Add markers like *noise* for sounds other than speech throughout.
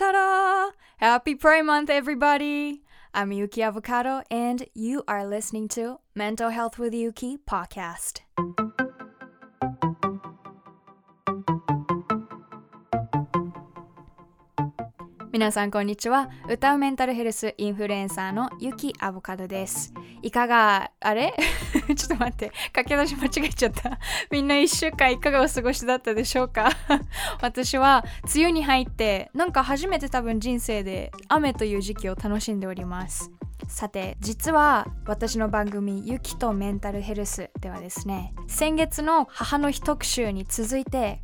Ta-da! Happy Pride Month, everybody! I'm Yuki Avocado, and you are listening to Mental Health with Yuki podcast. 皆さんこんにちは。歌うメンタルヘルスインフルエンサーのゆきアボカドです。いかがあれ？*laughs* ちょっと待って。駆け出し間違えちゃった。みんな1週間いかがお過ごしだったでしょうか？*laughs* 私は梅雨に入ってなんか初めて多分人生で雨という時期を楽しんでおります。さて実は私の番組「ゆきとメンタルヘルス」ではですね先月の母の日特集に続いて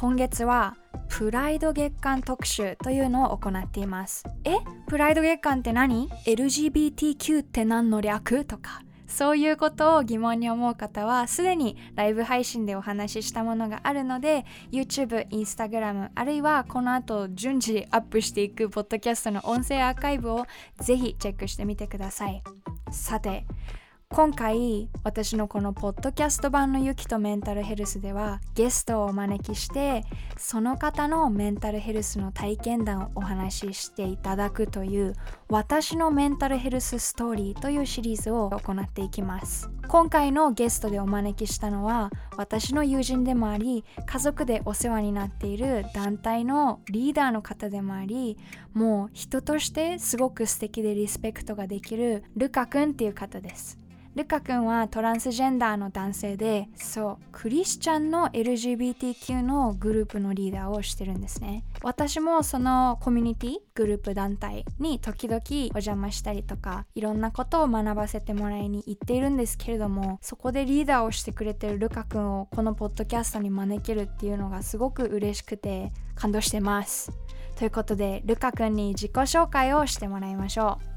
今月はプライド月間特集というのを行っています。え？プライド月間って何 ?LGBTQ って何の略とか。そういうことを疑問に思う方はすでにライブ配信でお話ししたものがあるので YouTube、Instagram あるいはこの後順次アップしていくポッドキャストの音声アーカイブをぜひチェックしてみてください。さて今回私のこのポッドキャスト版の「ゆきとメンタルヘルス」ではゲストをお招きしてその方のメンタルヘルスの体験談をお話ししていただくという「私のメンタルヘルスストーリー」というシリーズを行っていきます。今回のゲストでお招きしたのは私の友人でもあり家族でお世話になっている団体のリーダーの方でもありもう人としてすごく素敵でリスペクトができるルカ君っていう方です。ルカ君はトランスジェンダーの男性でそうクリスチャンの LGBTQ のグループのリーダーをしてるんですね。私もそのコミュニティグループ団体に時々お邪魔したりとかいろんなことを学ばせてもらいに行っているんですけれどもそこでリーダーをしてくれてるルカ君をこのポッドキャストに招けるっていうのがすごく嬉しくて感動してます。ということでルカ君に自己紹介をしてもらいましょう。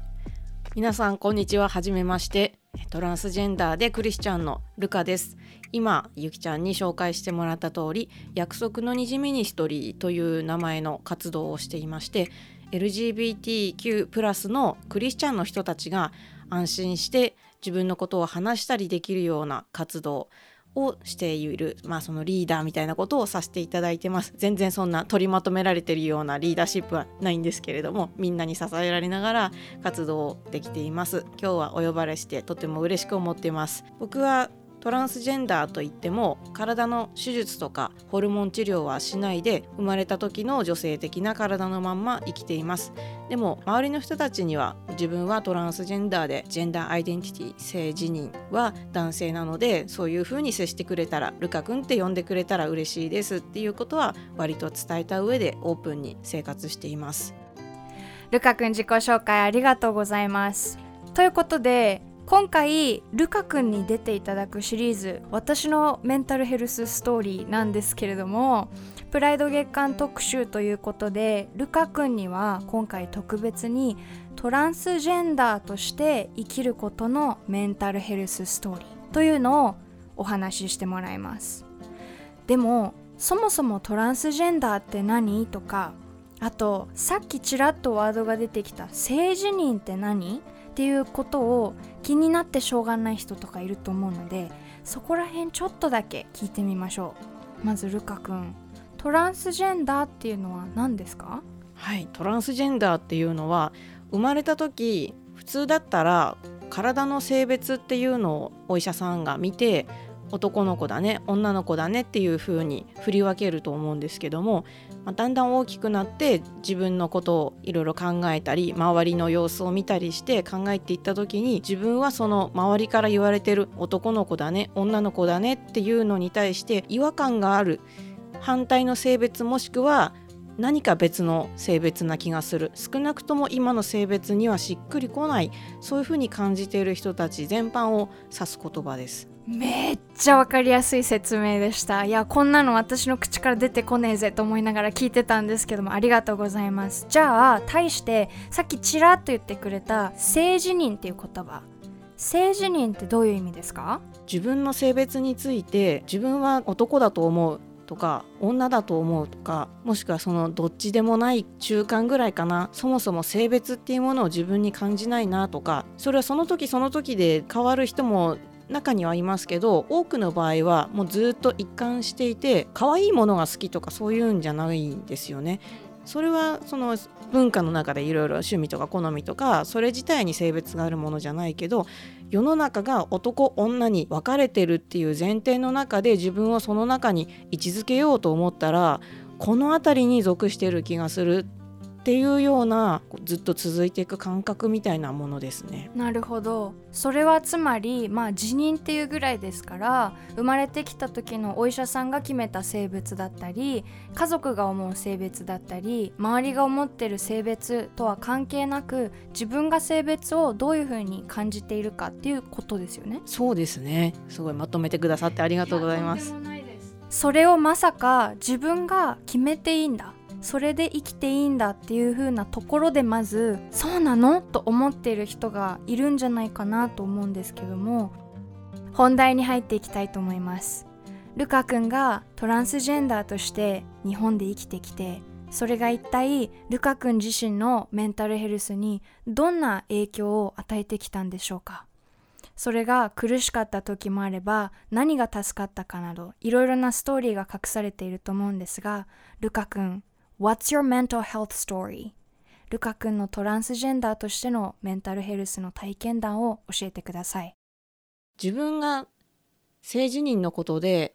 皆さんこんにちは。はじめまして。トランスジェンダーでクリスチャンのルカです。今ゆきちゃんに紹介してもらった通り約束のにじミニストリーという名前の活動をしていまして LGBTQ+ のクリスチャンの人たちが安心して自分のことを話したりできるような活動をしている、まあ、そのリーダーみたいなことをさせていただいてます。全然そんな取りまとめられてるようなリーダーシップはないんですけれどもみんなに支えられながら活動できています。今日はお呼ばれしてとても嬉しく思っています。僕はトランスジェンダーといっても体の手術とかホルモン治療はしないで生まれた時の女性的な体のまんま生きています。でも周りの人たちには自分はトランスジェンダーでジェンダーアイデンティティ性自認は男性なのでそういう風に接してくれたらルカ君って呼んでくれたら嬉しいですっていうことは割と伝えた上でオープンに生活しています。ルカ君自己紹介ありがとうございます。ということで今回ルカ君に出ていただくシリーズ「私のメンタルヘルスストーリー」なんですけれどもプライド月間特集ということでルカ君には今回特別にトランスジェンダーとして生きることのメンタルヘルスストーリーというのをお話ししてもらいます。でもそもそもトランスジェンダーって何？とかあとさっきちらっとワードが出てきた性自認って何？っていうことを気になってしょうがない人とかいると思うのでそこら辺ちょっとだけ聞いてみましょう。まずルカ君トランスジェンダーっていうのは何ですか？はいトランスジェンダーっていうのは生まれた時普通だったら体の性別っていうのをお医者さんが見て男の子だね女の子だねっていう風に振り分けると思うんですけども、まあ、だんだん大きくなって自分のことをいろいろ考えたり周りの様子を見たりして考えていった時に自分はその周りから言われてる男の子だね女の子だねっていうのに対して違和感がある反対の性別もしくは何か別の性別な気がする。少なくとも今の性別にはしっくりこないそういうふうに感じている人たち全般を指す言葉です。めっちゃ分かりやすい説明でした。いやこんなの私の口から出てこねえぜと思いながら聞いてたんですけどもありがとうございます。じゃあ対してさっきちらっと言ってくれた性自認っていう言葉性自認ってどういう意味ですか？自分の性別について自分は男だと思うとか女だと思うとかもしくはそのどっちでもない中間ぐらいかな。そもそも性別っていうものを自分に感じないなとかそれはその時その時で変わる人も中にはいますけど多くの場合はもうずっと一貫していて可愛いものが好きとかそういうんじゃないんですよね。それはその文化の中でいろいろ趣味とか好みとかそれ自体に性別があるものじゃないけど世の中が男女に分かれてるっていう前提の中で自分をその中に位置づけようと思ったらこの辺りに属してる気がするっていうようなずっと続いていく感覚みたいなものですね。なるほどそれはつまりまあ辞任っていうぐらいですから生まれてきた時のお医者さんが決めた性別だったり家族が思う性別だったり周りが思ってる性別とは関係なく自分が性別をどういうふうに感じているかっていうことですよね。そうですねすごいまとめてくださってありがとうございます。それをまさか自分が決めていいんだそれで生きていいんだっていう風なところでまずそうなの？と思っている人がいるんじゃないかなと思うんですけども本題に入っていきたいと思います。ルカ君がトランスジェンダーとして日本で生きてきてそれが一体ルカ君自身のメンタルヘルスにどんな影響を与えてきたんでしょうか？それが苦しかった時もあれば何が助かったかなどいろいろなストーリーが隠されていると思うんですがルカ君 What's your mental health story? ルカ君のトランスジェンダーとしてのメンタルヘルスの体験談を教えてください。自分が性自認のことで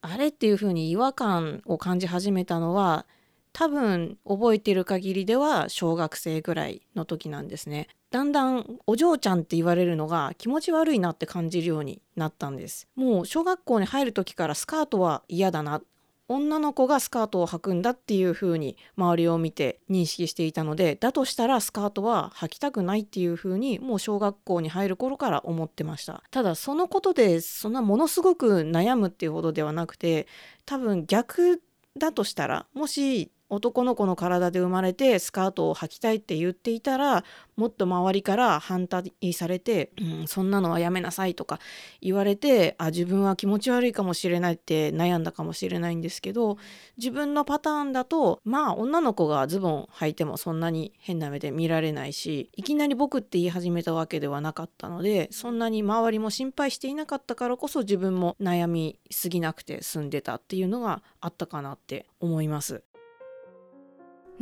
あれっていうふうに違和感を感じ始めたのは多分覚えてる限りでは小学生ぐらいの時なんですねだんだんお嬢ちゃんって言われるのが気持ち悪いなって感じるようになったんですもう小学校に入る時からスカートは嫌だな女の子がスカートを履くんだっていう風に周りを見て認識していたのでだとしたらスカートは履きたくないっていう風にもう小学校に入る頃から思ってました。ただそのことでそんなものすごく悩むっていうほどではなくて多分逆だとしたらもし男の子の体で生まれてスカートを履きたいって言っていたらもっと周りから反対されて、うん、そんなのはやめなさいとか言われてあ自分は気持ち悪いかもしれないって悩んだかもしれないんですけど自分のパターンだとまあ女の子がズボン履いてもそんなに変な目で見られないしいきなり僕って言い始めたわけではなかったのでそんなに周りも心配していなかったからこそ自分も悩みすぎなくて済んでたっていうのがあったかなって思います。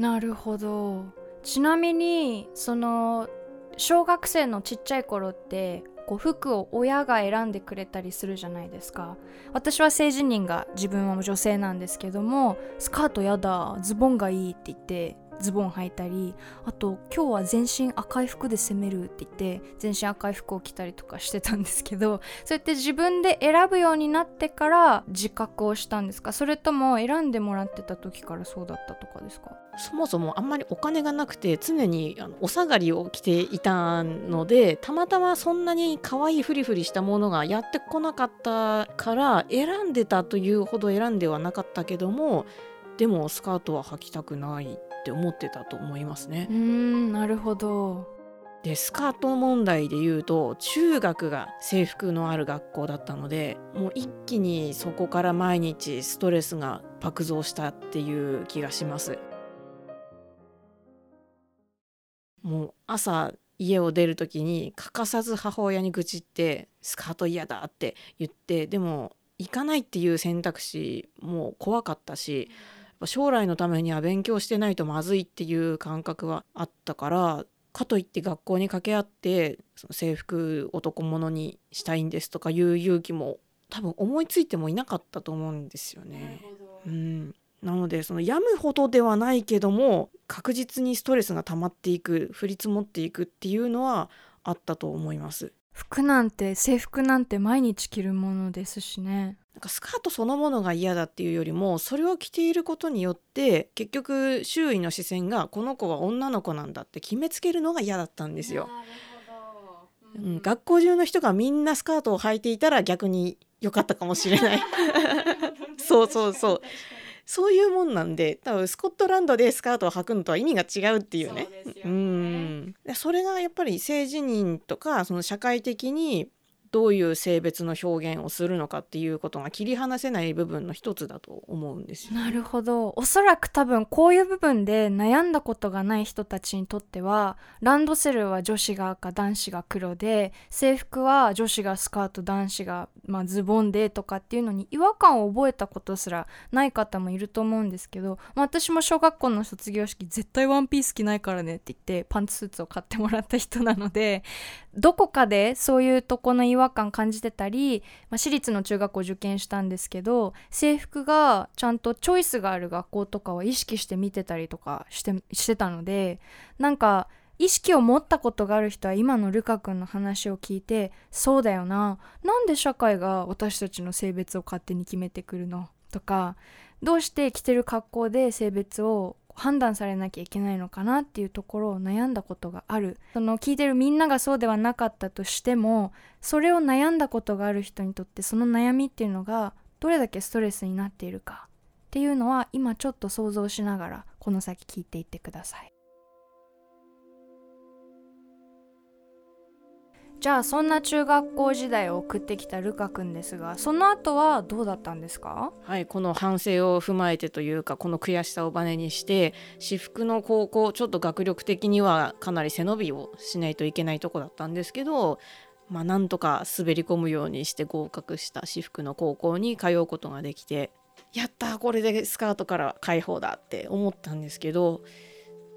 なるほど。ちなみにその小学生のちっちゃい頃ってこう服を親が選んでくれたりするじゃないですか。私は性自認が自分は女性なんですけどもスカートやだズボンがいいって言ってズボン履いたりあと今日は全身赤い服で攻めるって言って全身赤い服を着たりとかしてたんですけど *laughs* そうやって自分で選ぶようになってから自覚をしたんですか？それとも選んでもらってた時からそうだったとかですか？そもそもあんまりお金がなくて常にあのお下がりを着ていたのでたまたまそんなに可愛いフリフリしたものがやってこなかったから選んでたというほど選んではなかったけどもでもスカートは履きたくない。って思ってたと思いますね。うんなるほどでスカート問題で言うと中学が制服のある学校だったのでもう一気にそこから毎日ストレスが爆増したっていう気がします。もう朝家を出る時に欠かさず母親に愚痴って「スカート嫌だ」って言ってでも行かないっていう選択肢も怖かったし将来のためには勉強してないとまずいっていう感覚はあったからかといって学校に掛け合ってその制服男物にしたいんですとかいう勇気も多分思いついてもいなかったと思うんですよね。うん、なのでその病むほどではないけども確実にストレスが溜まっていく降り積もっていくっていうのはあったと思います。服なんて制服なんて毎日着るものですしねなんかスカートそのものが嫌だっていうよりもそれを着ていることによって結局周囲の視線がこの子は女の子なんだって決めつけるのが嫌だったんですよ。うん、学校中の人がみんなスカートを履いていたら逆に良かったかもしれない。*laughs* そうそうそう。そういうもんなんで多分スコットランドでスカートを履くのとは意味が違うっていうね。う、ね、んそれがやっぱり性自認とかその社会的にどういう性別の表現をするのかっていうことが切り離せない部分の一つだと思うんですよ。なるほどおそらく多分こういう部分で悩んだことがない人たちにとってはランドセルは女子が赤男子が黒で制服は女子がスカート男子が、まあ、ズボンでとかっていうのに違和感を覚えたことすらない方もいると思うんですけど、まあ、私も小学校の卒業式絶対ワンピース着ないからねって言ってパンツスーツを買ってもらった人なのでどこかでそういうとこの違和和感感じてたり、まあ、私立の中学校受験したんですけど制服がちゃんとチョイスがある学校とかは意識して見てたりとかしてしてたのでなんか意識を持ったことがある人は今のルカ君の話を聞いてそうだよななんで社会が私たちの性別を勝手に決めてくるのとかどうして着てる格好で性別を判断されなきゃいけないのかなっていうところを悩んだことがあるその聞いてるみんながそうではなかったとしてもそれを悩んだことがある人にとってその悩みっていうのがどれだけストレスになっているかっていうのは今ちょっと想像しながらこの先聞いていってください。じゃあそんな中学校時代を送ってきたルカ君ですがその後はどうだったんですか？はいこの反省を踏まえてというかこの悔しさをバネにして私服の高校ちょっと学力的にはかなり背伸びをしないといけないとこだったんですけどまあなんとか滑り込むようにして合格した私服の高校に通うことができてやったこれでスカートから解放だって思ったんですけど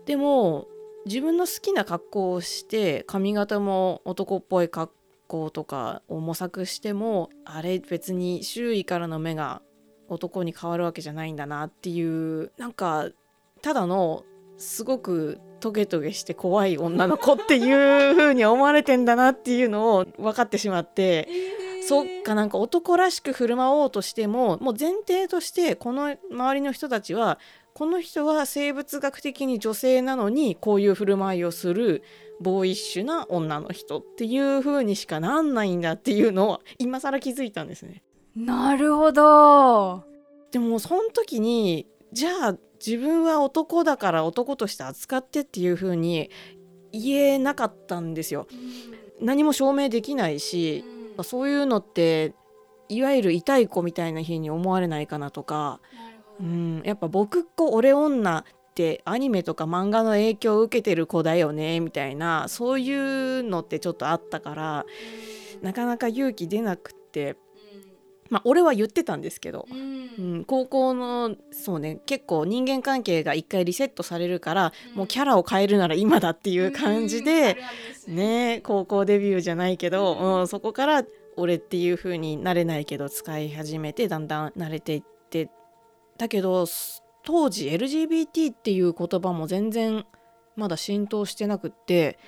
でも自分の好きな格好をして髪型も男っぽい格好とかを模索してもあれ別に周囲からの目が男に変わるわけじゃないんだなっていうなんかただのすごくトゲトゲして怖い女の子っていう風に思われてんだなっていうのを分かってしまって。そっかなんか男らしく振る舞おうとしてももう前提としてこの周りの人たちはこの人は生物学的に女性なのにこういう振る舞いをするボーイッシュな女の人っていう風にしかなんないんだっていうのを今更気づいたんですね。なるほどでもその時にじゃあ自分は男だから男として扱ってっていう風に言えなかったんですよ。何も証明できないし、そういうのっていわゆる痛い子みたいな日に思われないかなとか。うん、やっぱ僕っ子俺女ってアニメとか漫画の影響を受けてる子だよねみたいなそういうのってちょっとあったからなかなか勇気出なくってまあ俺は言ってたんですけど、うん、高校のそうね結構人間関係が一回リセットされるから、もうキャラを変えるなら今だっていう感じで、ね高校デビューじゃないけど、うん、そこから俺っていう風になれないけど使い始めてだんだん慣れていってだけど当時 LGBT っていう言葉も全然まだ浸透してなくって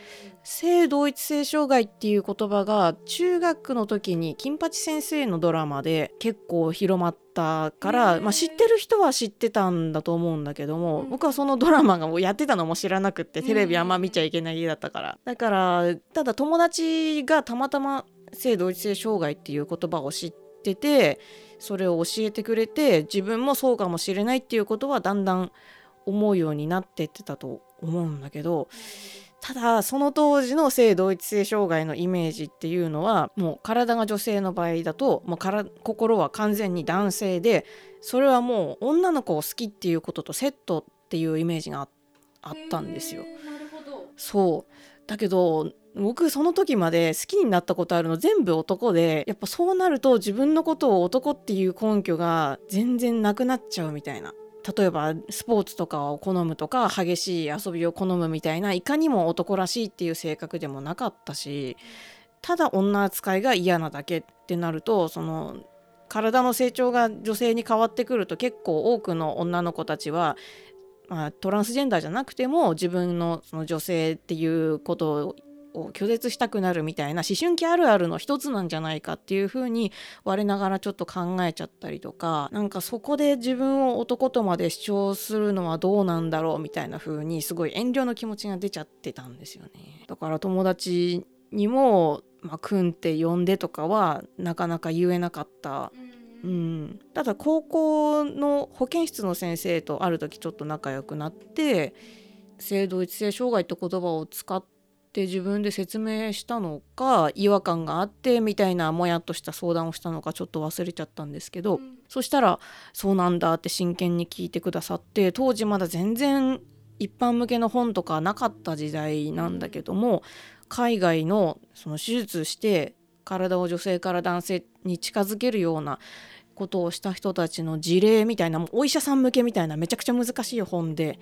性同一性障害っていう言葉が中学の時に金八先生のドラマで結構広まったから、まあ、知ってる人は知ってたんだと思うんだけども、僕はそのドラマがやってたのも知らなくってテレビあんま見ちゃいけない家だったから。だからただ友達がたまたま性同一性障害っていう言葉を知っててそれを教えてくれて自分もそうかもしれないっていうことはだんだん思うようになってってたと思うんだけどただその当時の性同一性障害のイメージっていうのはもう体が女性の場合だともうから心は完全に男性でそれはもう女の子を好きっていうこととセットっていうイメージがあったんですよ。そうだけど僕その時まで好きになったことあるの全部男でやっぱそうなると自分のことを男っていう根拠が全然なくなっちゃうみたいな。例えばスポーツとかを好むとか激しい遊びを好むみたいないかにも男らしいっていう性格でもなかったしただ女扱いが嫌なだけってなるとその体の成長が女性に変わってくると結構多くの女の子たちはまあ、トランスジェンダーじゃなくても自分のその女性っていうことを拒絶したくなるみたいな思春期あるあるの一つなんじゃないかっていうふうに我ながらちょっと考えちゃったりとかなんかそこで自分を男とまで主張するのはどうなんだろうみたいな風にすごい遠慮の気持ちが出ちゃってたんですよね。だから友達にも、まあ、くんって呼んでとかはなかなか言えなかった。うん、ただ高校の保健室の先生とある時ちょっと仲良くなって性同一性障害って言葉を使ってって自分で説明したのか違和感があってみたいなもやっとした相談をしたのかちょっと忘れちゃったんですけど、そしたら「そうなんだ」って真剣に聞いてくださって当時まだ全然一般向けの本とかなかった時代なんだけども海外のその手術して体を女性から男性に近づけるようなことをした人たちの事例みたいなもうお医者さん向けみたいなめちゃくちゃ難しい本で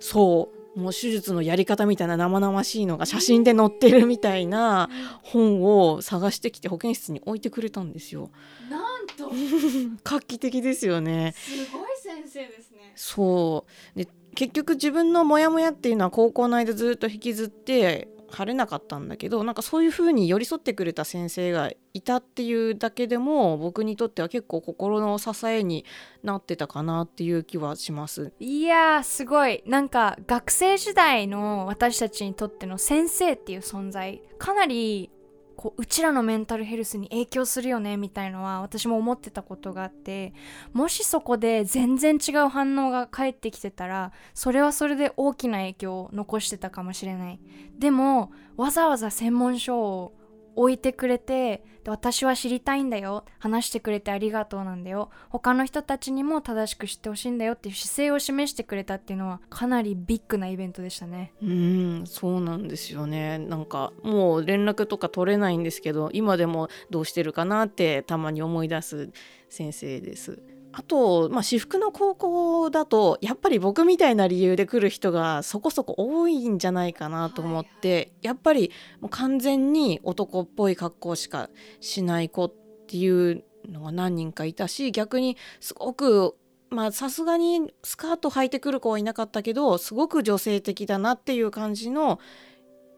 そうもう手術のやり方みたいな生々しいのが写真で載ってるみたいな本を探してきて保健室に置いてくれたんですよ。なんと *laughs* 画期的ですよね。すごい先生ですね。そうで結局自分のモヤモヤっていうのは高校の間ずっと引きずって晴れなかったんだけどなんかそういう風に寄り添ってくれた先生がいたっていうだけでも僕にとっては結構心の支えになってたかなっていう気はします。いやーすごい。なんか学生時代の私たちにとっての先生っていう存在かなりこううちらのメンタルヘルスに影響するよねみたいのは私も思ってたことがあってもしそこで全然違う反応が返ってきてたらそれはそれで大きな影響を残してたかもしれない。でもわざわざ専門書を置いてくれて私は知りたいんだよ。話してくれてありがとうなんだよ。他の人たちにも正しく知ってほしいんだよ。っていう姿勢を示してくれたっていうのはかなりビッグなイベントでしたね。うんそうなんですよね。なんかもう連絡とか取れないんですけど今でもどうしてるかなってたまに思い出す先生です。あと、まあ、私服の高校だとやっぱり僕みたいな理由で来る人がそこそこ多いんじゃないかなと思って、はいはい、やっぱりもう完全に男っぽい格好しかしない子っていうのが何人かいたし逆にすごくまあさすがにスカート履いてくる子はいなかったけどすごく女性的だなっていう感じの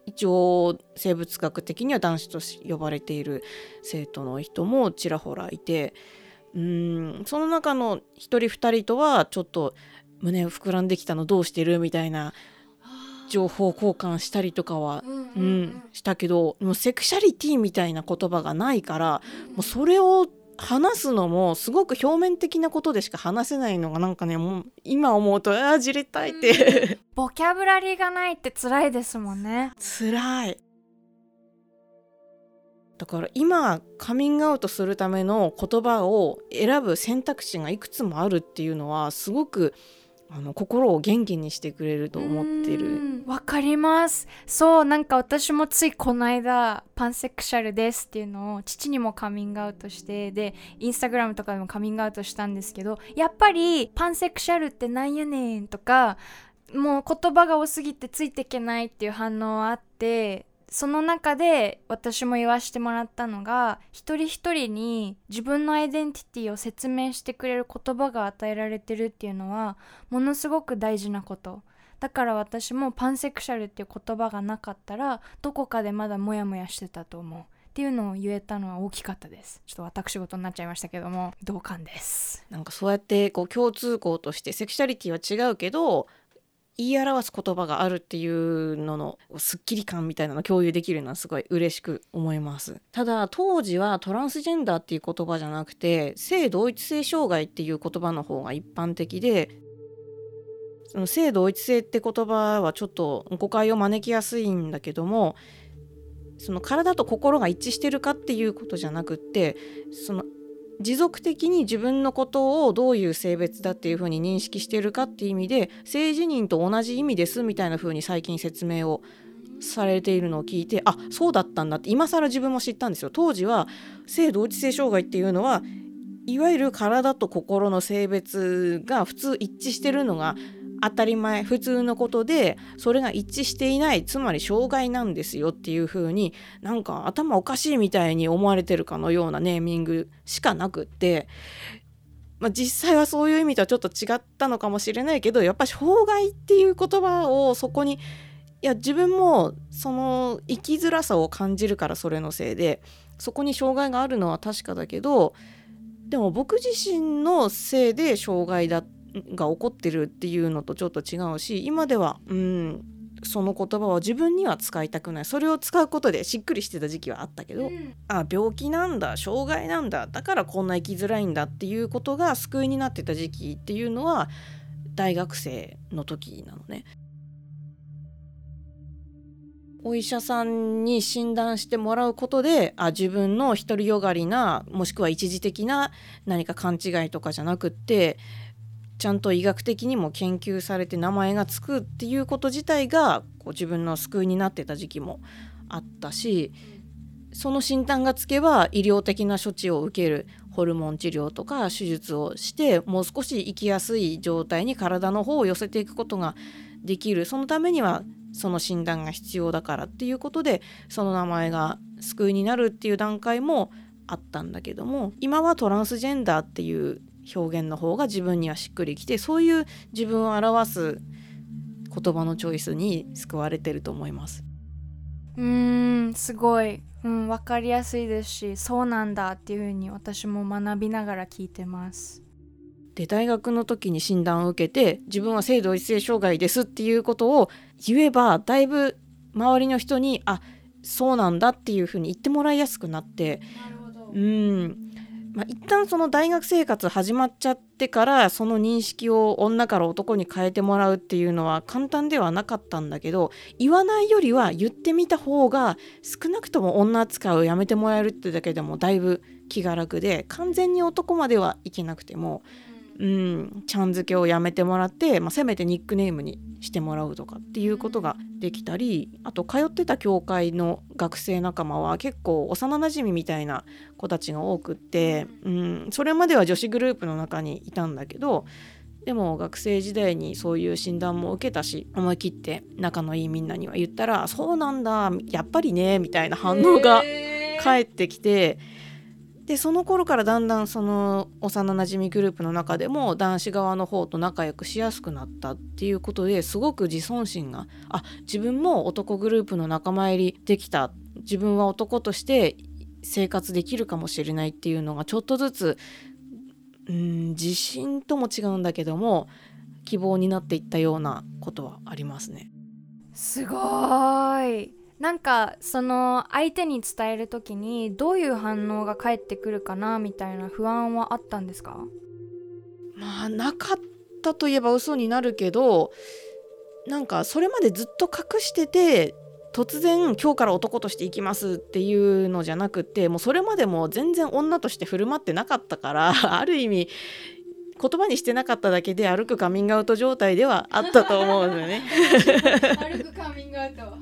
一応生物学的には男子と呼ばれている生徒の人もちらほらいて。うん。その中の1人2人とはちょっと胸膨らんできたのどうしてるみたいな情報交換したりとかは、うん、うん、したけどもうセクシャリティみたいな言葉がないからもうそれを話すのもすごく表面的なことでしか話せないのがなんかねもう今思うとああじれたいって、うん、ボキャブラリーがないって辛いですもんね。辛いだから今カミングアウトするための言葉を選ぶ選択肢がいくつもあるっていうのはすごくあの心を元気にしてくれると思ってる。わかります。そうなんか私もついこの間パンセクシャルですっていうのを父にもカミングアウトしてでインスタグラムとかでもカミングアウトしたんですけどやっぱりパンセクシャルってなんやねんとかもう言葉が多すぎてついていけないっていう反応はあってその中で私も言わしてもらったのが一人一人に自分のアイデンティティを説明してくれる言葉が与えられてるっていうのはものすごく大事なこと。だから私もパンセクシャルっていう言葉がなかったらどこかでまだモヤモヤしてたと思う。っていうのを言えたのは大きかったです。ちょっと私事になっちゃいましたけども。同感です。なんかそうやってこう共通項としてセクシャリティは違うけど言い表す言葉があるっていうののすっきり感みたいなの共有できるのはすごい嬉しく思います。ただ当時はトランスジェンダーっていう言葉じゃなくて性同一性障害っていう言葉の方が一般的でその性同一性って言葉はちょっと誤解を招きやすいんだけどもその体と心が一致してるかっていうことじゃなくってその持続的に自分のことをどういう性別だっていうふうに認識してるかっていう意味で性自認と同じ意味ですみたいなふうに最近説明をされているのを聞いてあそうだったんだって今更自分も知ったんですよ。当時は性同一性障害っていうのはいわゆる体と心の性別が普通一致してるのが当たり前普通のことでそれが一致していないつまり障害なんですよっていう風になんか頭おかしいみたいに思われてるかのようなネーミングしかなくって、まあ、実際はそういう意味とはちょっと違ったのかもしれないけどやっぱ障害っていう言葉をそこにいや自分もその生きづらさを感じるからそれのせいでそこに障害があるのは確かだけどでも僕自身のせいで障害だってが起こってるっていうのとちょっと違うし今ではうんその言葉は自分には使いたくないそれを使うことでしっくりしてた時期はあったけど、うん、あ病気なんだ障害なんだだからこんな生きづらいんだっていうことが救いになってた時期っていうのは大学生の時なのね。お医者さんに診断してもらうことであ自分の独りよがりなもしくは一時的な何か勘違いとかじゃなくってちゃんと医学的にも研究されて名前がつくっていうこと自体がこう自分の救いになってた時期もあったしその診断がつけば医療的な処置を受けるホルモン治療とか手術をしてもう少し生きやすい状態に体の方を寄せていくことができる。そのためにはその診断が必要だからっていうことでその名前が救いになるっていう段階もあったんだけども今はトランスジェンダーっていう表現の方が自分にはしっくりきてそういう自分を表す言葉のチョイスに救われてると思います。うーんすごい、うん、分かりやすいですしそうなんだっていうふうに私も学びながら聞いてます。で大学の時に診断を受けて自分は性同一性障害ですっていうことを言えばだいぶ周りの人にあそうなんだっていうふうに言ってもらいやすくなってうんまあ、一旦その大学生活始まっちゃってからその認識を女から男に変えてもらうっていうのは簡単ではなかったんだけど言わないよりは言ってみた方が少なくとも女扱いをやめてもらえるってだけでもだいぶ気が楽で完全に男まではいけなくてもうん、ちゃん付けをやめてもらって、まあ、せめてニックネームにしてもらうとかっていうことができたりあと通ってた教会の学生仲間は結構幼なじみみたいな子たちが多くって、うん、それまでは女子グループの中にいたんだけどでも学生時代にそういう診断も受けたし思い切って仲のいいみんなには言ったら「そうなんだやっぱりね」みたいな反応が返ってきて。でその頃からだんだんその幼なじみグループの中でも男子側の方と仲良くしやすくなったっていうことですごく自尊心があ自分も男グループの仲間入りできた自分は男として生活できるかもしれないっていうのがちょっとずつうん自信とも違うんだけども希望になっていったようなことはありますね。すごいなんかその相手に伝える時にどういう反応が返ってくるかなみたいな不安はあったんですか？まあなかったといえば嘘になるけどなんかそれまでずっと隠してて突然今日から男としていきますっていうのじゃなくてもうそれまでも全然女として振る舞ってなかったから *laughs* ある意味言葉にしてなかっただけで歩くカミングアウト状態ではあったと思うのよね。歩くカミングアウト、は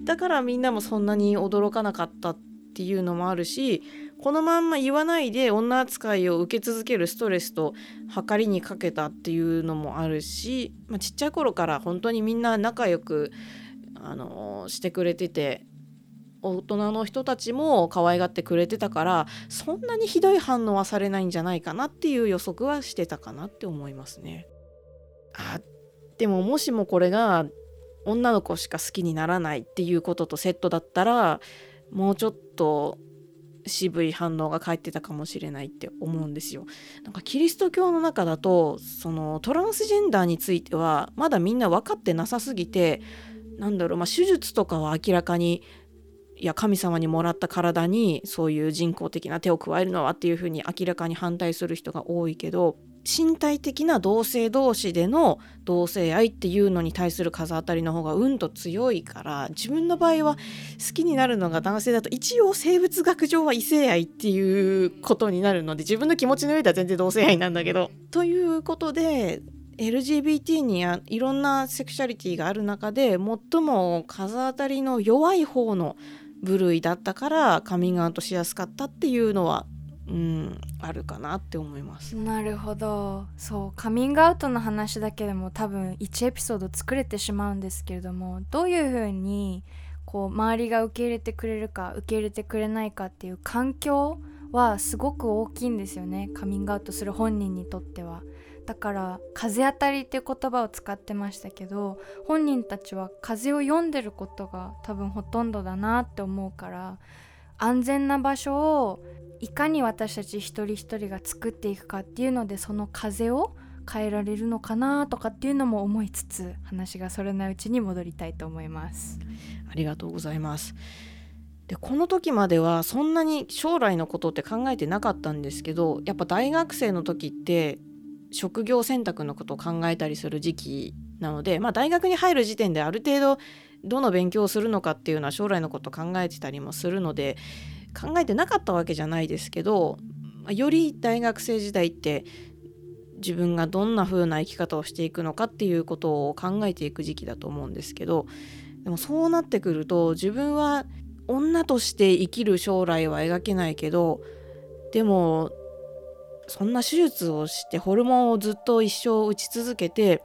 い、だからみんなもそんなに驚かなかったっていうのもあるしこのまんま言わないで女扱いを受け続けるストレスと計りにかけたっていうのもあるし、まあ、ちっちゃい頃から本当にみんな仲良くあのしてくれてて大人の人たちも可愛がってくれてたからそんなにひどい反応はされないんじゃないかなっていう予測はしてたかなって思いますね。あでももしもこれが女の子しか好きにならないっていうこととセットだったらもうちょっと渋い反応が返ってたかもしれないって思うんですよ。なんかキリスト教の中だとそのトランスジェンダーについてはまだみんな分かってなさすぎてなんだろう、まあ、手術とかは明らかにいや神様にもらった体にそういう人工的な手を加えるのはっていうふうに明らかに反対する人が多いけど身体的な同性同士での同性愛っていうのに対する風当たりの方がうんと強いから自分の場合は好きになるのが男性だと一応生物学上は異性愛っていうことになるので自分の気持ちの上では全然同性愛なんだけど。ということで LGBT にいろんなセクシャリティがある中で最も風当たりの弱い方の部類だったからカミングアウトしやすかったっていうのはうんあるかなって思いますなるほどそうカミングアウトの話だけでも多分1エピソード作れてしまうんですけれどもどういうふうにこう周りが受け入れてくれるか受け入れてくれないかっていう環境はすごく大きいんですよねカミングアウトする本人にとっては。だから風当たりっていう言葉を使ってましたけど本人たちは風を読んでることが多分ほとんどだなって思うから安全な場所をいかに私たち一人一人が作っていくかっていうのでその風を変えられるのかなとかっていうのも思いつつ話がそれないうちに戻りたいと思います。ありがとうございます。でこの時まではそんなに将来のことって考えてなかったんですけどやっぱ大学生の時って職業選択のことを考えたりする時期なので、まあ、大学に入る時点である程度どの勉強をするのかっていうのは将来のこと考えてたりもするので考えてなかったわけじゃないですけどより大学生時代って自分がどんな風な生き方をしていくのかっていうことを考えていく時期だと思うんですけどでもそうなってくると自分は女として生きる将来は描けないけどでもそんな手術をしてホルモンをずっと一生打ち続けて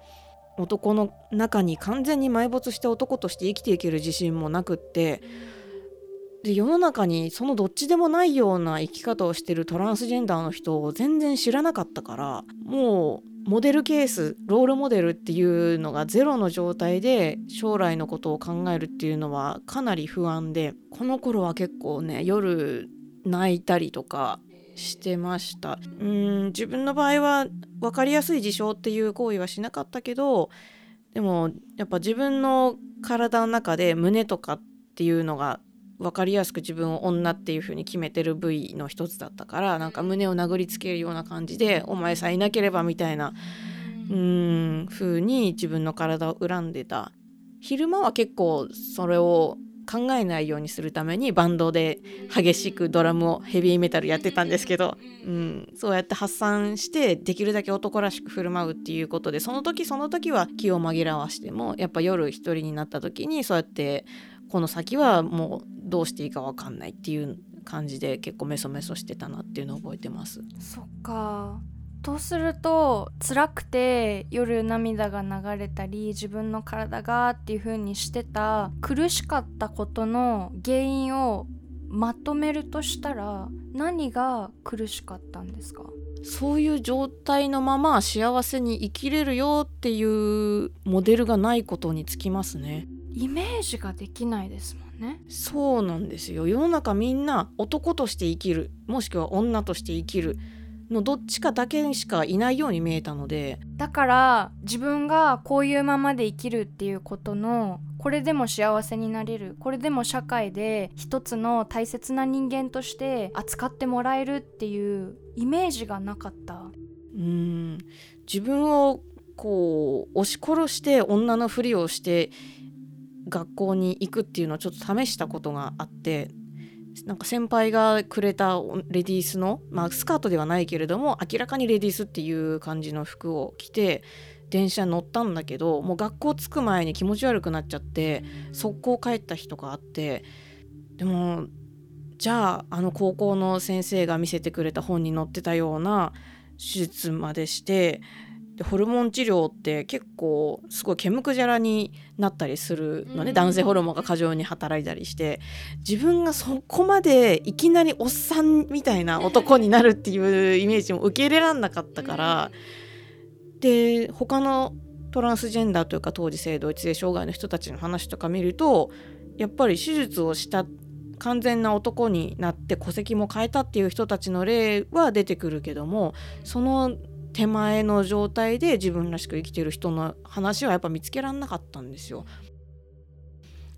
男の中に完全に埋没して男として生きていける自信もなくってで世の中にそのどっちでもないような生き方をしてるトランスジェンダーの人を全然知らなかったからもうモデルケースロールモデルっていうのがゼロの状態で将来のことを考えるっていうのはかなり不安でこの頃は結構ね夜泣いたりとかしてました。うん自分の場合は分かりやすい事象っていう行為はしなかったけどでもやっぱ自分の体の中で胸とかっていうのが分かりやすく自分を女っていう風に決めてる部位の一つだったからなんか胸を殴りつけるような感じで「お前さえいなければ」みたいなうん風に自分の体を恨んでた。昼間は結構それを考えないようにするためにバンドで激しくドラムをヘビーメタルやってたんですけど、うん、そうやって発散してできるだけ男らしく振る舞うっていうことでその時その時は気を紛らわしてもやっぱ夜一人になった時にそうやってこの先はもうどうしていいか分かんないっていう感じで結構メソメソしてたなっていうのを覚えてます。そっかとすると辛くて夜涙が流れたり自分の体がっていう風にしてた苦しかったことの原因をまとめるとしたら何が苦しかったんですか？そういう状態のまま幸せに生きれるよっていうモデルがないことにつきますね。イメージができないですもんね。そうなんですよ。世の中みんな男として生きるもしくは女として生きるのどっちかだけにしかいないように見えたのでだから自分がこういうままで生きるっていうことのこれでも幸せになれるこれでも社会で一つの大切な人間として扱ってもらえるっていうイメージがなかった。うん。自分をこう押し殺して女のふりをして学校に行くっていうのをちょっと試したことがあってなんか先輩がくれたレディースの、まあ、スカートではないけれども明らかにレディースっていう感じの服を着て電車に乗ったんだけどもう学校着く前に気持ち悪くなっちゃって速攻帰った日とかあってでもじゃああの高校の先生が見せてくれた本に載ってたような手術までしてでホルモン治療って結構すごい煙くじゃらになったりするのね、うん、男性ホルモンが過剰に働いたりして。自分がそこまでいきなりおっさんみたいな男になるっていうイメージも受け入れらんなかったから、うん、で他のトランスジェンダーというか当時性同一性障害の人たちの話とか見るとやっぱり手術をした完全な男になって戸籍も変えたっていう人たちの例は出てくるけどもその手前の状態で自分らしく生きてる人の話はやっぱ見つけらんなかったんですよ。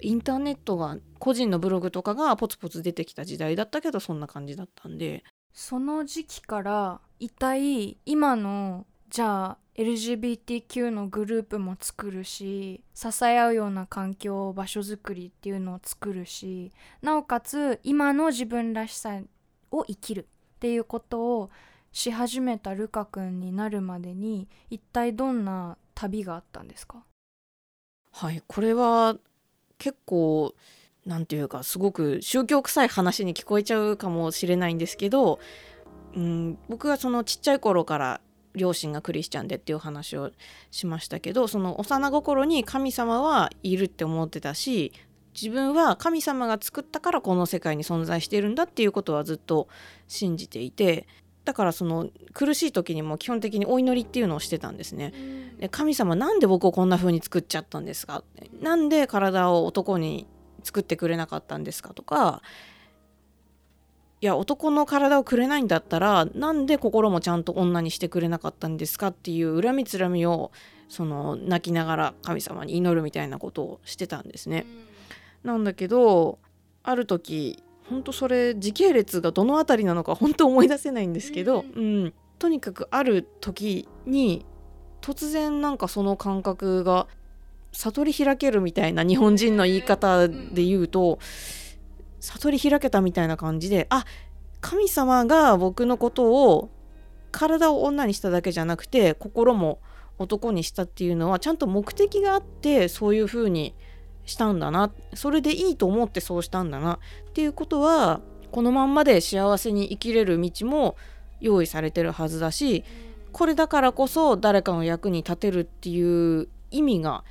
インターネットが個人のブログとかがポツポツ出てきた時代だったけどそんな感じだったんでその時期から一体今のじゃあ LGBTQ のグループも作るし支え合うような環境場所づくりっていうのを作るしなおかつ今の自分らしさを生きるっていうことをし始めたルカ君になるまでに一体どんな旅があったんですか？はいこれは結構なんていうかすごく宗教臭い話に聞こえちゃうかもしれないんですけど、うん、僕はそのちっちゃい頃から両親がクリスチャンでっていう話をしましたけどその幼心に神様はいるって思ってたし自分は神様が作ったからこの世界に存在しているんだっていうことはずっと信じていてだからその苦しい時にも基本的にお祈りっていうのをしてたんですね。で神様なんで僕をこんな風に作っちゃったんですか？なんで体を男に作ってくれなかったんですかとかいや男の体をくれないんだったらなんで心もちゃんと女にしてくれなかったんですかっていう恨みつらみをその泣きながら神様に祈るみたいなことをしてたんですね。なんだけどある時本当それ時系列がどの辺りなのか本当思い出せないんですけど、うん、とにかくある時に突然なんかその感覚が悟り開けるみたいな日本人の言い方で言うと悟り開けたみたいな感じであ神様が僕のことを体を女にしただけじゃなくて心も男にしたっていうのはちゃんと目的があってそういう風にしたんだな。それでいいと思ってそうしたんだな。っていうことはこのまんまで幸せに生きれる道も用意されてるはずだしこれだからこそ誰かの役に立てるっていう意味が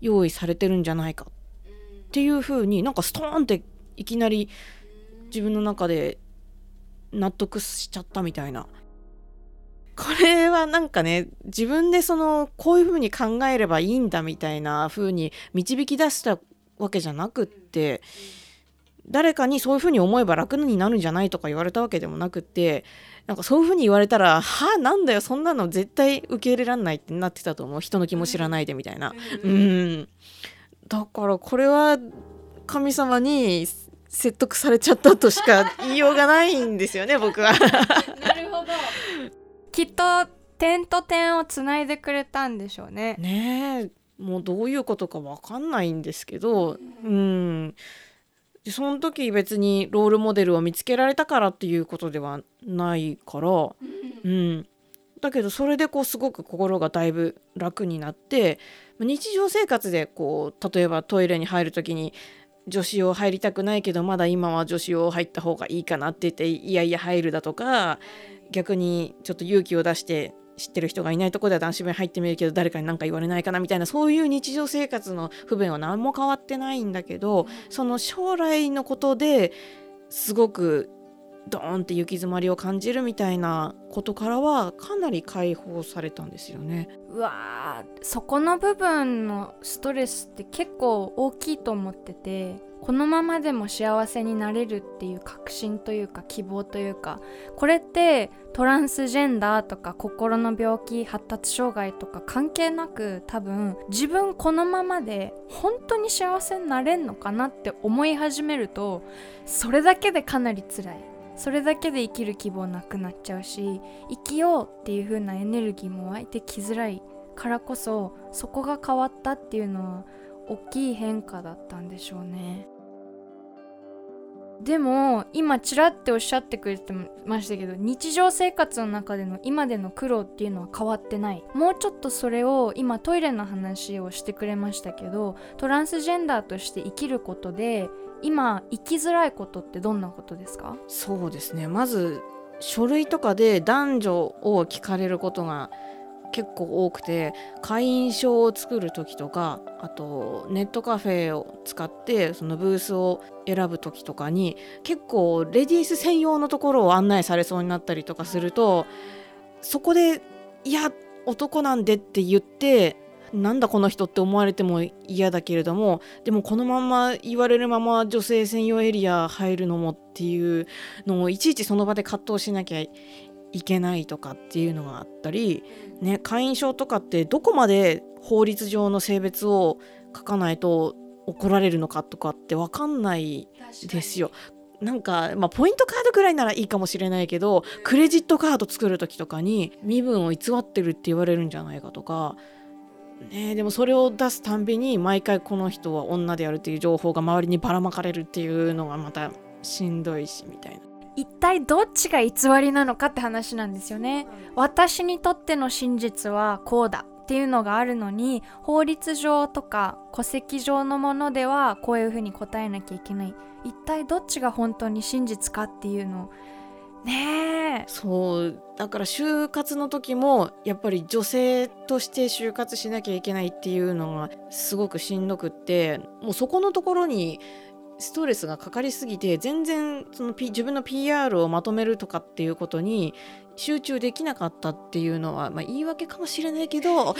用意されてるんじゃないか。っていう風になんかストーンっていきなり自分の中で納得しちゃったみたいな。これはなんかね自分でそのこういう風に考えればいいんだみたいな風に導き出したわけじゃなくって誰かにそういう風に思えば楽になるんじゃないとか言われたわけでもなくってなんかそういう風に言われたら「はあなんだよそんなの絶対受け入れらんない」ってなってたと思う人の気も知らないでみたいな。うんだからこれは神様に説得されちゃったとしか言いようがないんですよね僕は。*laughs* なるほどきっと点と点をつないでくれたんでしょうね。ねえ。もうどういうことか分かんないんですけど。うん。その時別にロールモデルを見つけられたからっていうことではないから、うん、だけどそれでこうすごく心がだいぶ楽になって。日常生活でこう例えばトイレに入る時に女子用入りたくないけどまだ今は女子用入った方がいいかなって言っていやいや入るだとか逆にちょっと勇気を出して知ってる人がいないとこでは男子弁入ってみるけど誰かに何か言われないかなみたいなそういう日常生活の不便は何も変わってないんだけどその将来のことですごくドーンって行き詰まりを感じるみたいなことからはかなり解放されたんですよね。うわそこの部分のストレスって結構大きいと思っててこのままでも幸せになれるっていう確信というか希望というかこれってトランスジェンダーとか心の病気発達障害とか関係なく多分自分このままで本当に幸せになれんのかなって思い始めるとそれだけでかなり辛い。それだけで生きる希望なくなっちゃうし生きようっていう風なエネルギーも湧いてきづらいからこそそこが変わったっていうのは大きい変化だったんでしょうね。でも今ちらっておっしゃってくれてましたけど日常生活の中での今での苦労っていうのは変わってない。もうちょっとそれを今トイレの話をしてくれましたけどトランスジェンダーとして生きることで今生きづらいことってどんなことですか？そうですね。まず書類とかで男女を聞かれることが結構多くて会員証を作る時とかあとネットカフェを使ってそのブースを選ぶ時とかに結構レディース専用のところを案内されそうになったりとかするとそこで「いや男なんで」って言ってなんだこの人って思われても嫌だけれどもでもこのまま言われるまま女性専用エリア入るのもっていうのをいちいちその場で葛藤しなきゃいけないとかっていうのがあったり、ね、会員証とかってどこまで法律上の性別を書かないと怒られるのかとかって分かんないですよ。なんか、まあ、ポイントカードぐらいならいいかもしれないけどクレジットカード作る時とかに身分を偽ってるって言われるんじゃないかとか、ね、でもそれを出すたんびに毎回この人は女であるっていう情報が周りにばらまかれるっていうのがまたしんどいしみたいな。一体どっちが偽りなのかって話なんですよね。私にとっての真実はこうだっていうのがあるのに法律上とか戸籍上のものではこういうふうに答えなきゃいけない。一体どっちが本当に真実かっていうの。をねえ。そうだから就活の時もやっぱり女性として就活しなきゃいけないっていうのがすごくしんどくってもうそこのところにストレスがかかりすぎて全然その、P、自分の PR をまとめるとかっていうことに集中できなかったっていうのは、まあ、言い訳かもしれないけど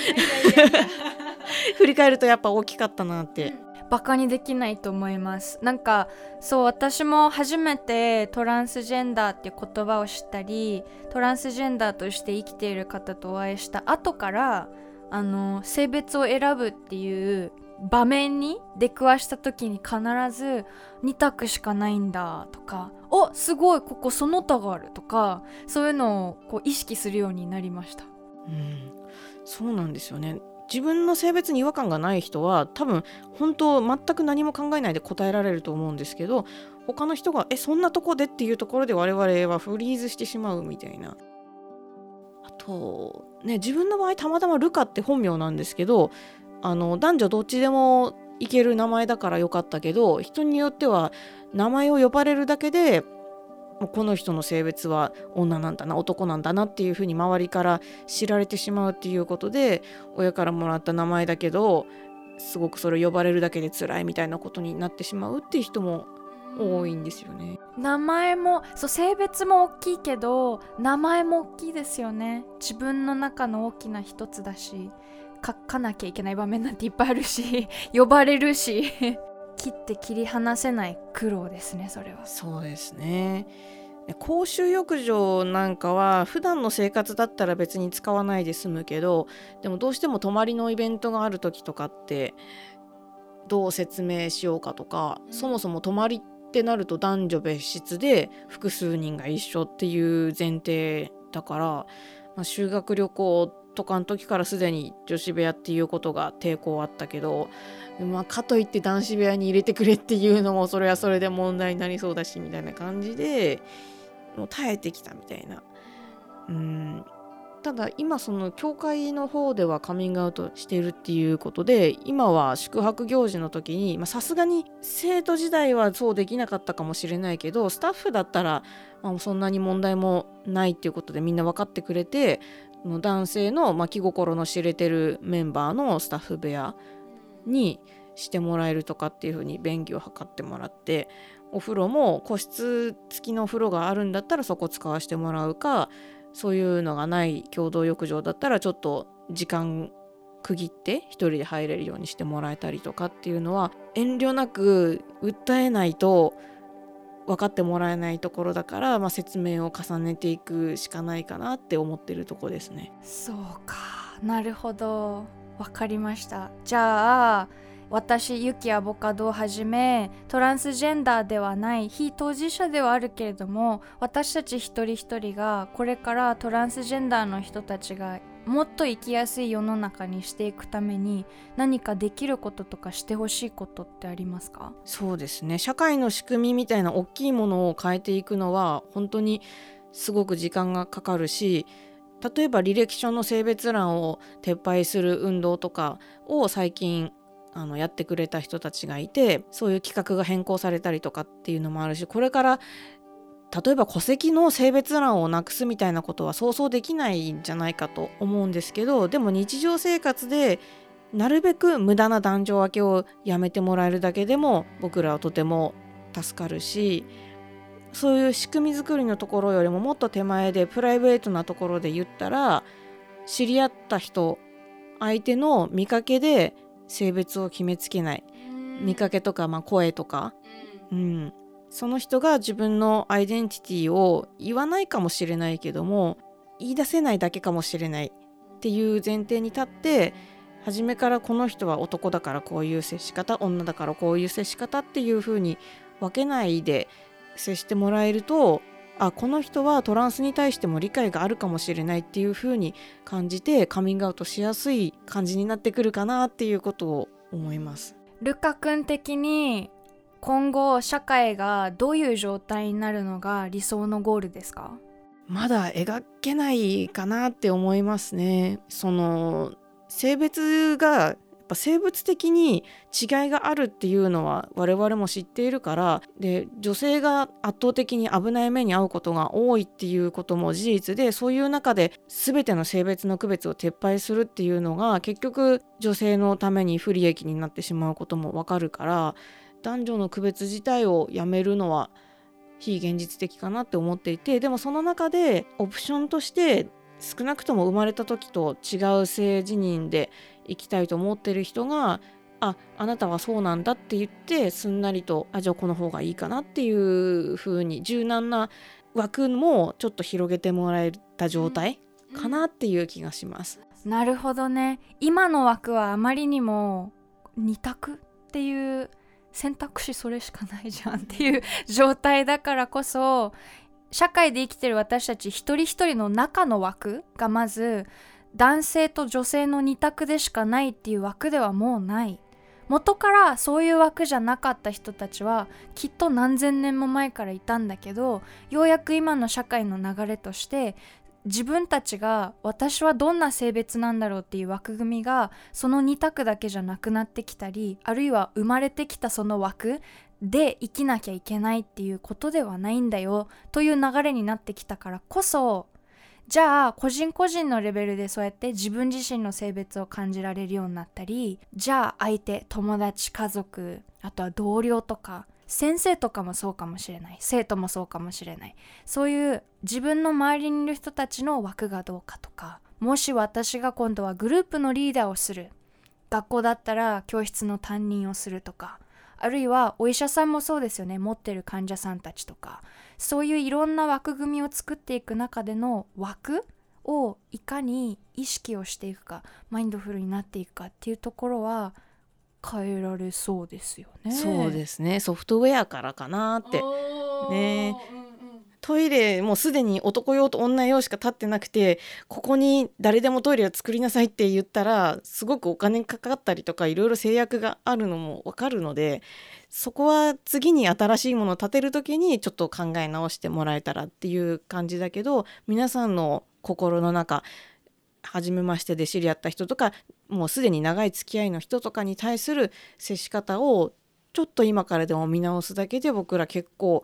振り返るとやっぱ大きかったなって。バカにできないと思います。なんかそう私も初めてトランスジェンダーっていう言葉を知ったりトランスジェンダーとして生きている方とお会いした後からあの性別を選ぶっていう場面に出くわした時に必ず2択しかないんだとかおすごいここその他があるとかそういうのをこう意識するようになりましたうん、そうなんですよね自分の性別に違和感がない人は多分本当全く何も考えないで答えられると思うんですけど他の人が「えそんなとこで?」っていうところで我々はフリーズしてしまうみたいな。あとね自分の場合たまたまルカって本名なんですけどあの男女どっちでもいける名前だからよかったけど人によっては名前を呼ばれるだけでこの人の性別は女なんだな男なんだなっていうふうに周りから知られてしまうっていうことで親からもらった名前だけどすごくそれ呼ばれるだけで辛いみたいなことになってしまうっていう人も多いんですよね。名前もそう性別も大きいけど名前も大きいですよね。自分の中の大きな一つだし。書かなきゃいけない場面なんていっぱいあるし *laughs* 呼ばれるし *laughs* 切って切り離せない苦労ですねそれは。そうですね。公衆浴場なんかは普段の生活だったら別に使わないで済むけどでもどうしても泊まりのイベントがある時とかってどう説明しようかとか、そもそも泊まりってなると男女別室で複数人が一緒っていう前提だから、まあ、修学旅行とかの時からすでに女子部屋っていうことが抵抗あったけど、まあ、かといって男子部屋に入れてくれっていうのもそれはそれで問題になりそうだしみたいな感じでもう耐えてきたみたいな。うんただ今その教会の方ではカミングアウトしているっていうことで今は宿泊行事の時にさすがに生徒時代はそうできなかったかもしれないけどスタッフだったら、まあ、そんなに問題もないっていうことでみんな分かってくれて男性の、まあ、気心の知れてるメンバーのスタッフ部屋にしてもらえるとかっていう風に便宜を図ってもらってお風呂も個室付きのお風呂があるんだったらそこ使わせてもらうかそういうのがない共同浴場だったらちょっと時間区切って一人で入れるようにしてもらえたりとかっていうのは遠慮なく訴えないと分かってもらえないところだから、まあ、説明を重ねていくしかないかなって思ってるとこですね。そうか。なるほど。わかりました。じゃあ私ユキアボカドをはじめトランスジェンダーではない非当事者ではあるけれども私たち一人一人がこれからトランスジェンダーの人たちがもっと生きやすい世の中にしていくために何かできることとかしてほしいことってありますか？そうですね。社会の仕組みみたいな大きいものを変えていくのは本当にすごく時間がかかるし例えば履歴書の性別欄を撤廃する運動とかを最近あのやってくれた人たちがいてそういう企画が変更されたりとかっていうのもあるしこれから例えば戸籍の性別欄をなくすみたいなことは想像できないんじゃないかと思うんですけどでも日常生活でなるべく無駄な男女分けをやめてもらえるだけでも僕らはとても助かるしそういう仕組み作りのところよりももっと手前でプライベートなところで言ったら知り合った人相手の見かけで性別を決めつけない。見かけとか、まあ、声とか、うん、その人が自分のアイデンティティを言わないかもしれないけども言い出せないだけかもしれないっていう前提に立って初めからこの人は男だからこういう接し方女だからこういう接し方っていう風に分けないで接してもらえるとあこの人はトランスに対しても理解があるかもしれないっていう風に感じてカミングアウトしやすい感じになってくるかなっていうことを思います。ルカ君的に今後社会がどういう状態になるのが理想のゴールですか？まだ描けないかなって思いますね。その性別がぱ生物的に違いがあるっていうのは我々も知っているからで女性が圧倒的に危ない目に遭うことが多いっていうことも事実でそういう中で全ての性別の区別を撤廃するっていうのが結局女性のために不利益になってしまうこともわかるから男女の区別自体をやめるのは非現実的かなって思っていてでもその中でオプションとして少なくとも生まれた時と違う性自認で生きたいと思ってる人がああなたはそうなんだって言ってすんなりとあじゃあこの方がいいかなっていう風に柔軟な枠もちょっと広げてもらえた状態かなっていう気がします。なるほどね今の枠はあまりにも二択っていう選択肢それしかないじゃんっていう状態だからこそ社会で生きてる私たち一人一人の中の枠がまず男性と女性の二択でしかないっていう枠ではもうない。元からそういう枠じゃなかった人たちはきっと何千年も前からいたんだけどようやく今の社会の流れとして自分たちが私はどんな性別なんだろうっていう枠組みがその2択だけじゃなくなってきたりあるいは生まれてきたその枠で生きなきゃいけないっていうことではないんだよという流れになってきたからこそじゃあ個人個人のレベルでそうやって自分自身の性別を感じられるようになったりじゃあ相手友達家族あとは同僚とか先生とかもそうかもしれない。生徒もそうかもしれない。そういう自分の周りにいる人たちの枠がどうかとかもし私が今度はグループのリーダーをする。学校だったら教室の担任をするとかあるいはお医者さんもそうですよね。持ってる患者さんたちとか。そういういろんな枠組みを作っていく中での枠をいかに意識をしていくかマインドフルになっていくかっていうところは変えられそうですよね。そうですね。ソフトウェアからかなって。ね。トイレもうすでに男用と女用しか立ってなくてここに誰でもトイレを作りなさいって言ったらすごくお金かかったりとかいろいろ制約があるのもわかるのでそこは次に新しいものを建てる時にちょっと考え直してもらえたらっていう感じだけど皆さんの心の中初めましてで知り合った人とかもうすでに長い付き合いの人とかに対する接し方をちょっと今からでも見直すだけで僕ら結構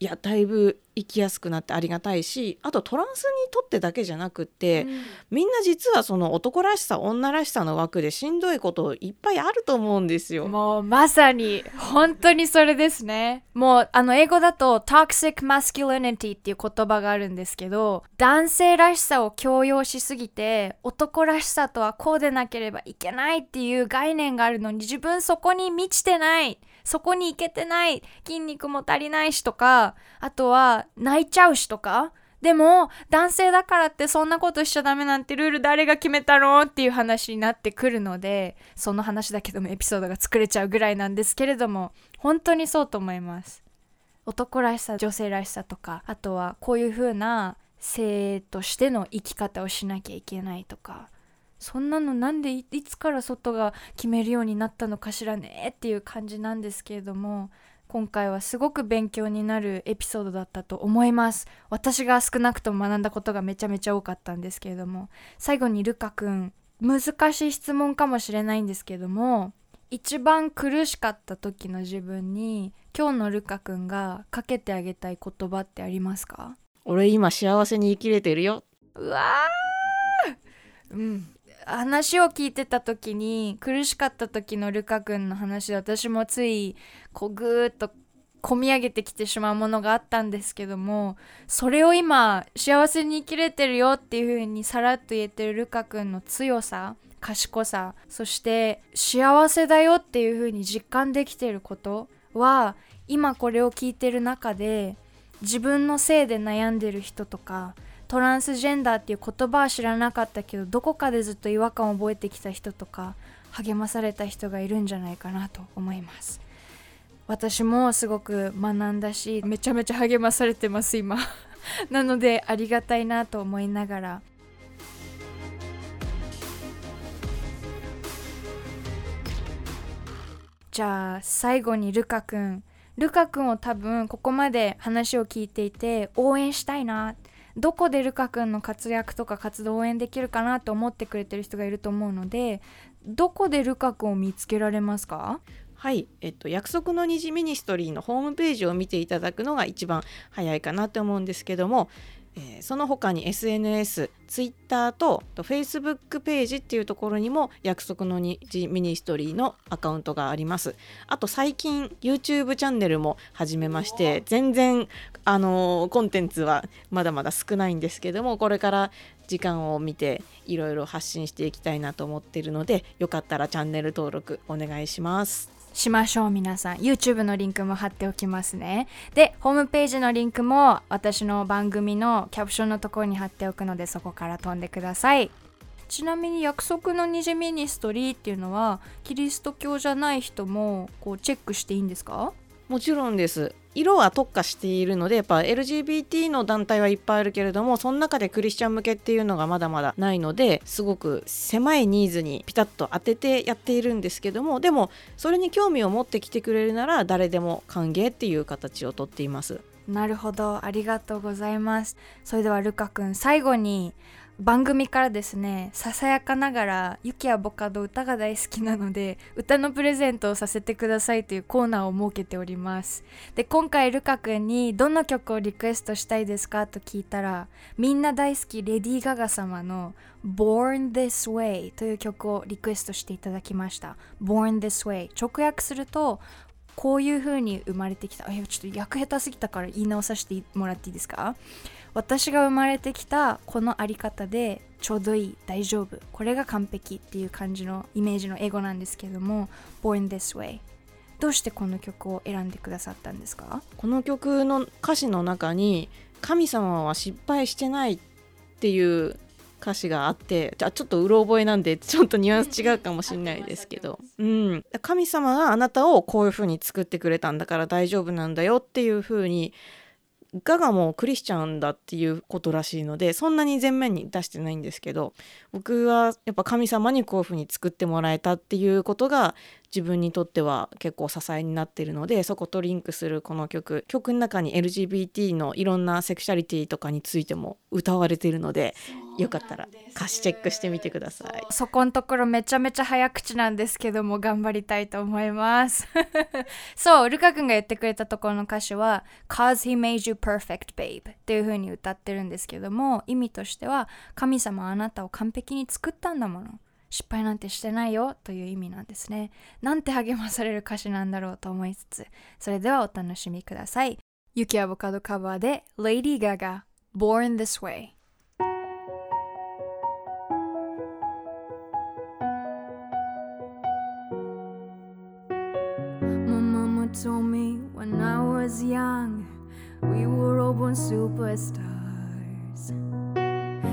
いやだいぶ生きやすくなってありがたいしあとトランスにとってだけじゃなくって、うん、みんな実はその男らしさ女らしさの枠でしんどいこといっぱいあると思うんですよ。もうまさに本当にそれですね。もうあの英語だと toxic masculinity っていう言葉があるんですけど男性らしさを強要しすぎて男らしさとはこうでなければいけないっていう概念があるのに自分そこに満ちてない。そこに行けてない筋肉も足りないしとかあとは泣いちゃうしとか。でも男性だからってそんなことしちゃダメなんてルール誰が決めたのっていう話になってくるのでその話だけどもエピソードが作れちゃうぐらいなんですけれども本当にそうと思います。男らしさ女性らしさとかあとはこういう風な性としての生き方をしなきゃいけないとか。そんなのなんでいつから外が決めるようになったのかしらねっていう感じなんですけれども今回はすごく勉強になるエピソードだったと思います。私が少なくとも学んだことがめちゃめちゃ多かったんですけれども最後にルカくん難しい質問かもしれないんですけども一番苦しかった時の自分に今日のルカくんがかけてあげたい言葉ってありますか？俺今幸せに生きれてるよ。うわー！うん話を聞いてた時に苦しかった時のルカ君の話で私もついこうぐーっと込み上げてきてしまうものがあったんですけどもそれを今幸せに生きれてるよっていう風にさらっと言えてるルカ君の強さ賢さそして幸せだよっていう風に実感できてることは今これを聞いてる中で自分のせいで悩んでる人とかトランスジェンダーっていう言葉は知らなかったけどどこかでずっと違和感を覚えてきた人とか励まされた人がいるんじゃないかなと思います。私もすごく学んだしめちゃめちゃ励まされてます今。*laughs* なのでありがたいなと思いながら。じゃあ最後にルカくんルカくんを多分ここまで話を聞いていて応援したいな。ってどこでルカ君の活躍とか活動を応援できるかなと思ってくれてる人がいると思うのでどこでルカ君を見つけられますか？はい、えっと、約束の虹ミニストリーのホームページを見ていただくのが一番早いかなと思うんですけども、えー、その他に SNS、Twitter とと Facebook ページっていうところにも約束の虹ミニストリーのアカウントがあります。あと最近 YouTube チャンネルも始めまして全然あのー、コンテンツはまだまだ少ないんですけどもこれから時間を見ていろいろ発信していきたいなと思っているのでよかったらチャンネル登録お願いします。しましょう皆さん。YouTube のリンクも貼っておきますね。でホームページのリンクも私の番組のキャプションのところに貼っておくのでそこから飛んでください。ちなみに約束の虹ミニストリーっていうのはキリスト教じゃない人もこうチェックしていいんですか？もちろんです。色は特化しているのでやっぱ LGBT の団体はいっぱいあるけれどもその中でクリスチャン向けっていうのがまだまだないのですごく狭いニーズにピタッと当ててやっているんですけどもでもそれに興味を持ってきてくれるなら誰でも歓迎っていう形をとっています。なるほど。ありがとうございます。それではルカ君最後に番組からですねささやかながら「ユキアボカド歌が大好きなので歌のプレゼントをさせてください」というコーナーを設けております。で今回ルカ君にどの曲をリクエストしたいですかと聞いたらみんな大好きレディー・ガガ様の「Born This Way」という曲をリクエストしていただきました。Born This Way 直訳するとこういう風に生まれてきた。あいやちょっと訳下手すぎたから言い直させてもらっていいですか？私が生まれてきたこのあり方でちょうどいい大丈夫。これが完璧っていう感じのイメージの英語なんですけれども Born This Way どうしてこの曲を選んでくださったんですか？この曲の歌詞の中に「神様は失敗してない」っていう歌詞があってじゃあちょっとうろ覚えなんでちょっとニュアンス違うかもしれないですけど、*laughs* うん、神様があなたをこういう風に作ってくれたんだから大丈夫なんだよっていう風にガガもクリスチャンだっていうことらしいのでそんなに前面に出してないんですけど僕はやっぱ神様にこういうふうに作ってもらえたっていうことが自分にとっては結構支えになってるのでそことリンクするこの曲。曲の中に LGBT のいろんなセクシャリティとかについても歌われているのでよかったら歌詞チェックしてみてください。そこのところめちゃめちゃ早口なんですけども頑張りたいと思います。*laughs* そうルカ君が言ってくれたところの歌詞は「Cause he made you perfect babe」っていう風に歌ってるんですけども意味としては神様あなたを完璧に作ったんだもの失敗なんてしてないよという意味なんですね。なんて励まされる歌詞なんだろうと思いつつ、それではお楽しみください。ユキアボカドカバーで Lady Gaga Born This Way told me when I was young we were all born superstars.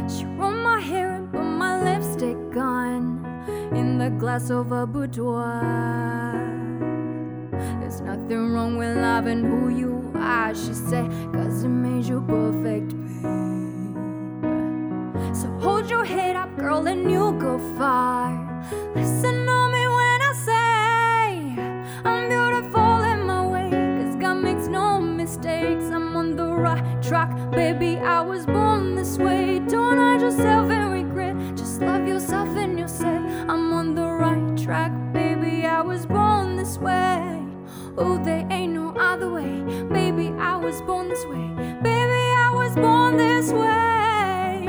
She rolled my hair the glass of a boudoir. There's nothing wrong with loving who you are, she said, cause it made you perfect, babe. So hold your head up, girl, and you'll go far. Listen to me when I say I'm beautiful in my way, cause God makes no mistakes. I'm on the right track, baby. I was born this way. Don't hide yourself Oh, there ain't no other way, baby. I was born this way, baby. I was born this way.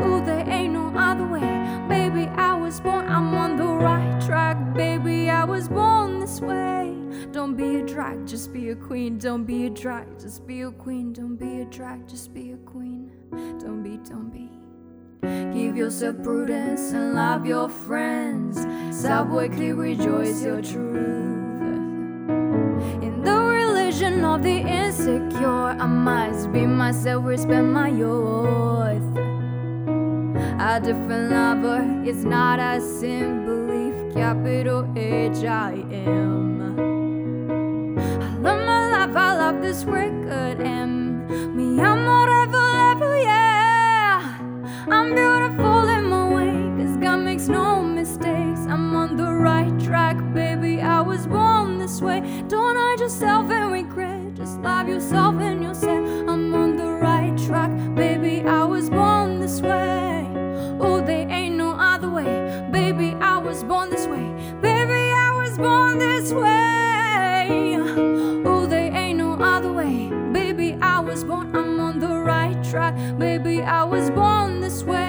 Oh, there ain't no other way, baby. I was born. I'm on the right track, baby. I was born this way. Don't be a drag, just be a queen. Don't be a drag, just be a queen. Don't be a drag, just be a queen. Don't be, don't be. Give yourself prudence and love your friends. Subway rejoice your truth. Religion of the insecure, I must be myself, respect my youth. A different lover is not a sin, belief, capital H I am. I love my life, I love this record, and me, I'm whatever level, yeah. I'm beautiful in my way, cause God makes no mistakes. I'm on the right track, baby. I was born this way. Yourself and regret, just love yourself and you'll say, I'm on the right track, baby. I was born this way. Oh, there ain't no other way, baby. I was born this way, baby. I was born this way. Oh, there ain't no other way, baby. I was born, I'm on the right track, baby. I was born this way.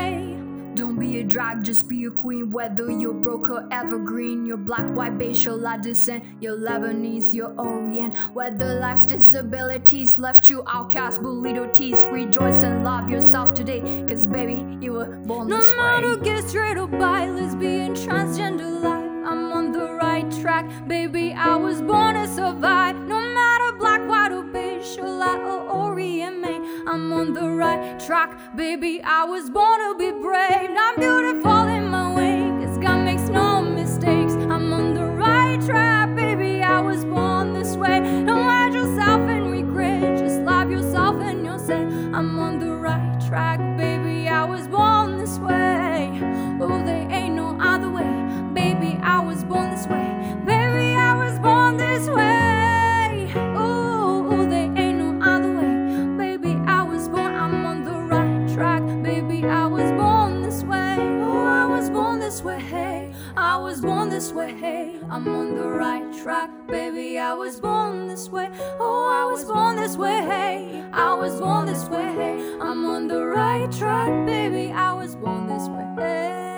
Don't be a drag, just be a queen. Whether you're broke or evergreen, you're black, white, beige, or La descent, you're Lebanese, you're Orient. Whether life's disabilities left you outcast, bullied or teased, rejoice and love yourself today. Cause baby, you were born No this matter way. gay, straight or bi, lesbian, transgender life, I'm on the right track, baby. I was born to survive. No matter black, white, or beige, or I'm on the right track, baby. I was born to be brave. I'm beautiful in my way, cause God makes no mistakes. I'm on the right track, baby. I was born this way. Don't hide yourself in regret, just love yourself and you'll say, I'm on the right track, this way. Hey, I'm on the right track, baby. I was born this way. Oh, I was born this way. Hey, I was born this way. Hey, I'm on the right track, baby. I was born this way. Hey.